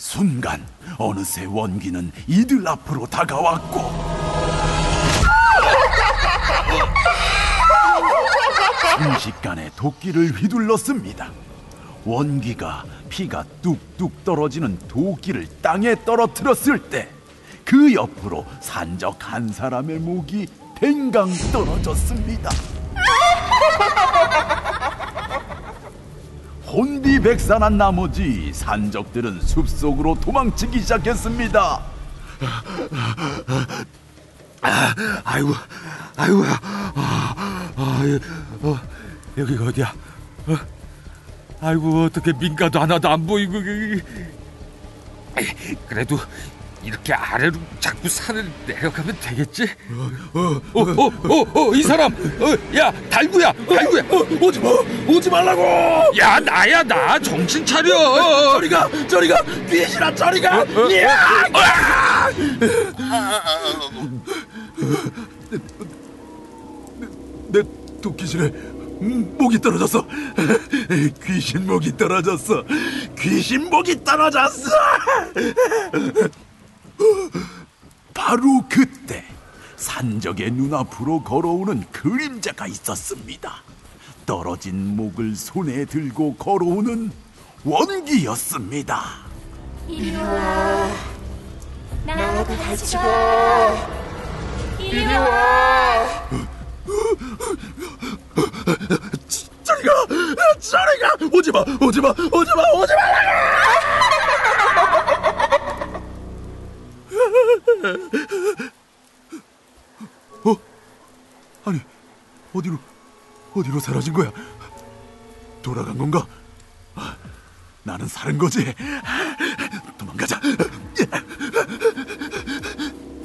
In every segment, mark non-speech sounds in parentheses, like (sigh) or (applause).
순간 어느새 원기는 이들 앞으로 다가왔고 순식간에 도끼를 휘둘렀습니다. 원기가 피가 뚝뚝 떨어지는 도끼를 땅에 떨어뜨렸을 때 그 옆으로 산적 한 사람의 목이 댕강 떨어졌습니다. 백산한 나머지 산적들은 숲속으로 도망치기 시작했습니다. 아이고, 아이고, 아, 아, 어, 여기가 어디야? 어? 아이고, 어떻게 민가도 하나도 안 보이고. 그래도 이렇게 아래로 자꾸 산을 내려가면 되겠지? 어, 어, 어, 어, 어, 이 사람, 어, 야, 달구야, 달구야, 어, 오지 마, 오지 말라고. 야, 나야, 나, 정신 차려. 저리가, 저리가, 귀신아, 저리가. 어, 야! 내 도끼질에 목이 떨어졌어. 귀신 목이 떨어졌어. 귀신 목이 떨어졌어. (gasps) 바로 그때 산적의 눈앞으로 걸어오는 그림자가 있었습니다. 떨어진 목을 손에 들고 걸어오는 원기였습니다. 이리 와. 나하고 같이 가. 이리 와. 저리가, 저리가, 오지 마, 오지 마, 오지 마, 오지 마. 어? 아니, 어디로, 어디로 사라진 거야? 돌아간 건가? 아, 나는 사는 거지. 도망가자.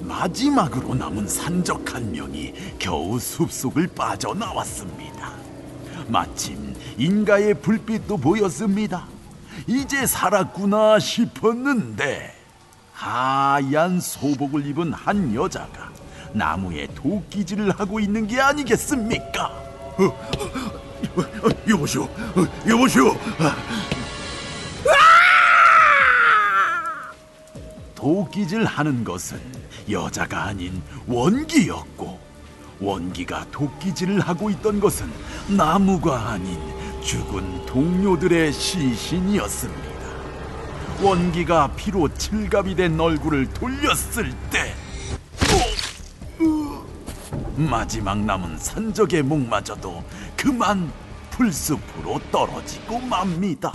마지막으로 남은 산적 한 명이 겨우 숲속을 빠져나왔습니다. 마침 인가의 불빛도 보였습니다. 이제 살았구나 싶었는데 하얀 소복을 입은 한 여자가 나무에 도끼질을 하고 있는 게 아니겠습니까? 어, 어, 어, 여보시오, 어, 여보시오. 도끼질 하는 것은 여자가 아닌 원기였고 원기가 도끼질을 하고 있던 것은 나무가 아닌 죽은 동료들의 시신이었습니다. 원기가 피로 칠갑이 된 얼굴을 돌렸을 때 마지막 남은 산적의 목마저도 그만 풀숲으로 떨어지고 맙니다.